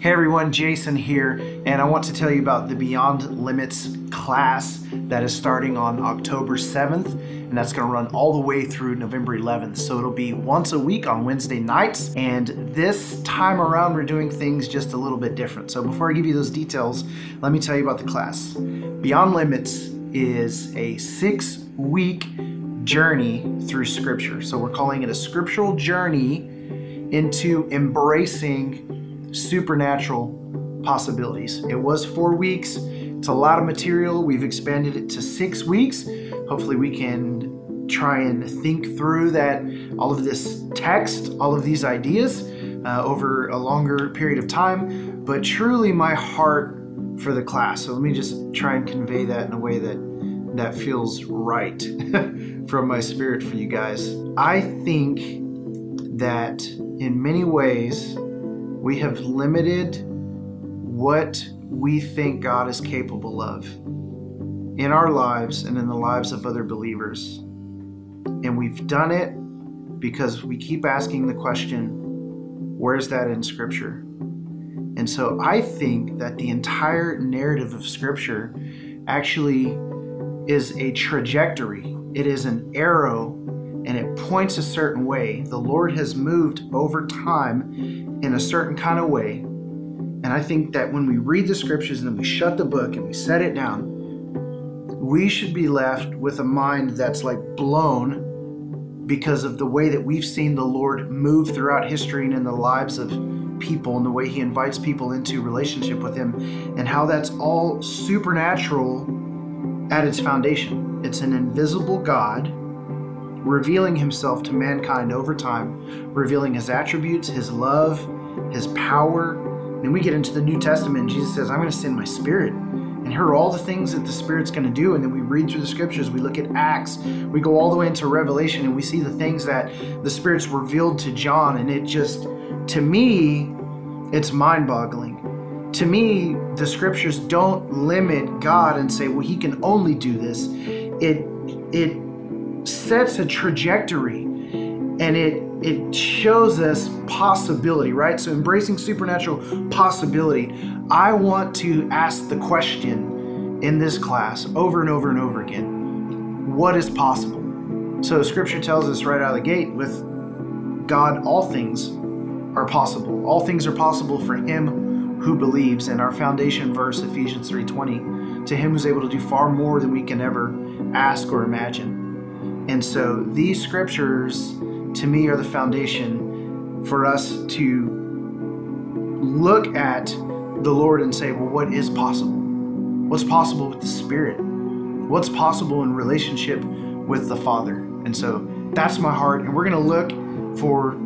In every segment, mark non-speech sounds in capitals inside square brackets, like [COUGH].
Hey everyone, Jason here, and I want to tell you about the Beyond Limits class that is starting on October 7th, and that's going to run all the way through November 11th. So it'll be once a week on Wednesday nights, and this time around we're doing things just a little bit different. So before I give you those details, let me tell you about the class. Beyond Limits is a six week journey through Scripture. So we're calling it a scriptural journey into embracing supernatural possibilities. It was four weeks. It's a lot of material. We've expanded it to six weeks. Hopefully, we can try and think through that all of this text, all of these ideas uh, over a longer period of time. But truly, my heart for the class. So let me just try and convey that in a way that that feels right [LAUGHS] from my spirit for you guys. I think that in many ways we have limited what we think God is capable of in our lives and in the lives of other believers. And we've done it because we keep asking the question, where's that in Scripture? And so I think that the entire narrative of Scripture actually is a trajectory, it is an arrow and it points a certain way. The Lord has moved over time in a certain kind of way. And I think that when we read the scriptures and then we shut the book and we set it down, we should be left with a mind that's like blown because of the way that we've seen the Lord move throughout history and in the lives of people and the way he invites people into relationship with him and how that's all supernatural at its foundation. It's an invisible God revealing himself to mankind over time, revealing his attributes, his love, his power. And we get into the New Testament, and Jesus says, I'm going to send my spirit. And here are all the things that the Spirit's going to do. And then we read through the scriptures, we look at Acts, we go all the way into Revelation, and we see the things that the Spirit's revealed to John. And it just, to me, it's mind boggling. To me, the scriptures don't limit God and say, well, he can only do this. It, it sets a trajectory and it it shows us possibility, right? So embracing supernatural possibility. I want to ask the question in this class over and over and over again. What is possible? So scripture tells us right out of the gate with God all things are possible. All things are possible for him who believes. And our foundation verse Ephesians 3:20, to him who's able to do far more than we can ever ask or imagine. And so these scriptures, to me, are the foundation for us to look at the Lord and say, well, what is possible? What's possible with the Spirit? What's possible in relationship with the Father? And so that's my heart. And we're going to look for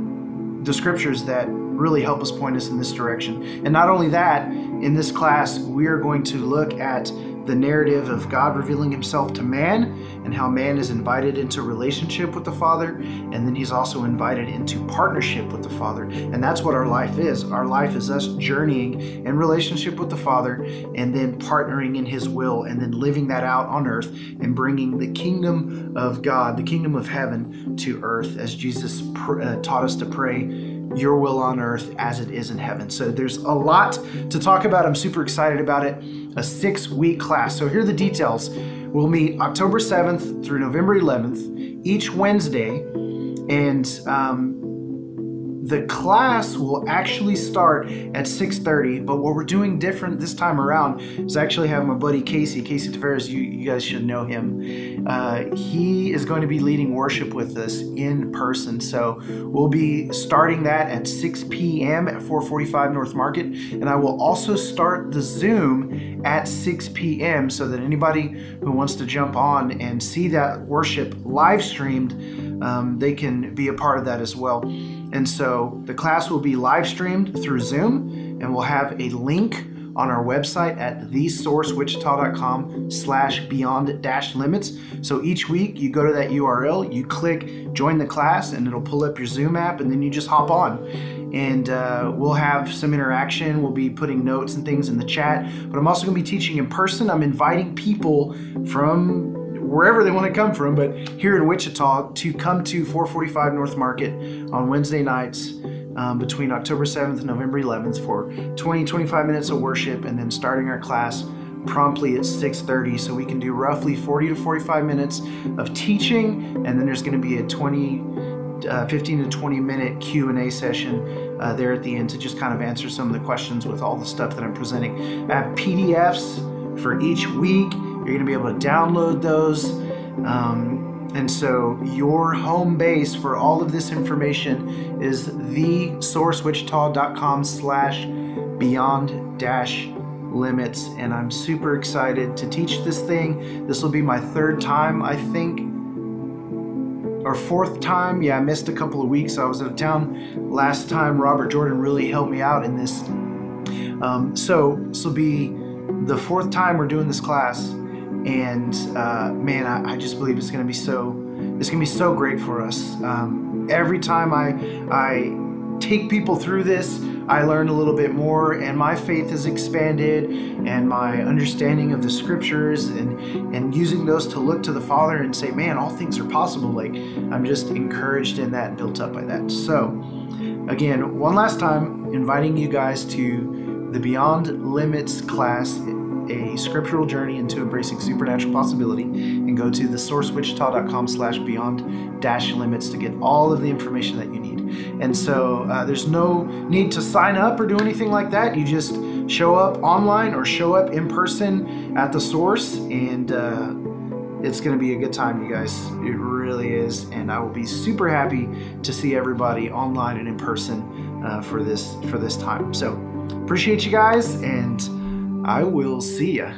the scriptures that really help us point us in this direction. And not only that, in this class, we are going to look at the narrative of God revealing himself to man and how man is invited into relationship with the Father, and then he's also invited into partnership with the Father. And that's what our life is. Our life is us journeying in relationship with the Father and then partnering in his will and then living that out on earth and bringing the kingdom of God, the kingdom of heaven to earth as Jesus pr- uh, taught us to pray your will on earth as it is in heaven. So there's a lot to talk about. I'm super excited about it. A six week class. So here are the details. We'll meet October 7th through November 11th, each Wednesday. And um, the class will actually start at 6.30 but what we're doing different this time around is actually have my buddy casey casey tavares you, you guys should know him. Uh, he is going to be leading worship with us in person so we'll be starting that at 6 p.m at 445 north market and i will also start the zoom at 6 p.m so that anybody who wants to jump on and see that worship live streamed um, they can be a part of that as well and so the class will be live streamed through Zoom, and we'll have a link on our website at thesourcewichita.com slash beyond dash limits. So each week you go to that URL, you click join the class, and it'll pull up your Zoom app, and then you just hop on. And uh, we'll have some interaction. We'll be putting notes and things in the chat, but I'm also going to be teaching in person. I'm inviting people from wherever they want to come from, but here in Wichita to come to 445 North Market on Wednesday nights um, between October 7th and November 11th for 20, 25 minutes of worship, and then starting our class promptly at 6.30 so we can do roughly 40 to 45 minutes of teaching and then there's going to be a 20 uh, 15 to 20 minute q&a session uh, there at the end to just kind of answer some of the questions with all the stuff that i'm presenting. I have pdfs for each week. You're going to be able to download those. Um, and so your home base for all of this information is thesourcewichita.com slash beyond dash limits. And i'm super excited to teach this thing. This will be my third time i think or fourth time yeah i missed a couple of weeks i was out of town. Last time robert jordan really helped me out in this. Um, so this will be the fourth time we're doing this class and uh, man I, I, just believe it's going to be so it's going to be so great for us. Um, every time i i take people through this I learned a little bit more, and my faith has expanded, and my understanding of the scriptures, and and using those to look to the Father and say, "Man, all things are possible." Like I'm just encouraged in that, and built up by that. So, again, one last time, inviting you guys to the Beyond Limits class a scriptural journey into embracing supernatural possibility and go to thesourcewichita.com slash beyond dash limits to get all of the information that you and so uh, there's no need to sign up or do anything like that. You just show up online or show up in person at the source and uh, it's going to be a good time you guys. It really is and i will be super happy to see everybody online and in person uh, for this for this time. So appreciate you guys and I will see ya.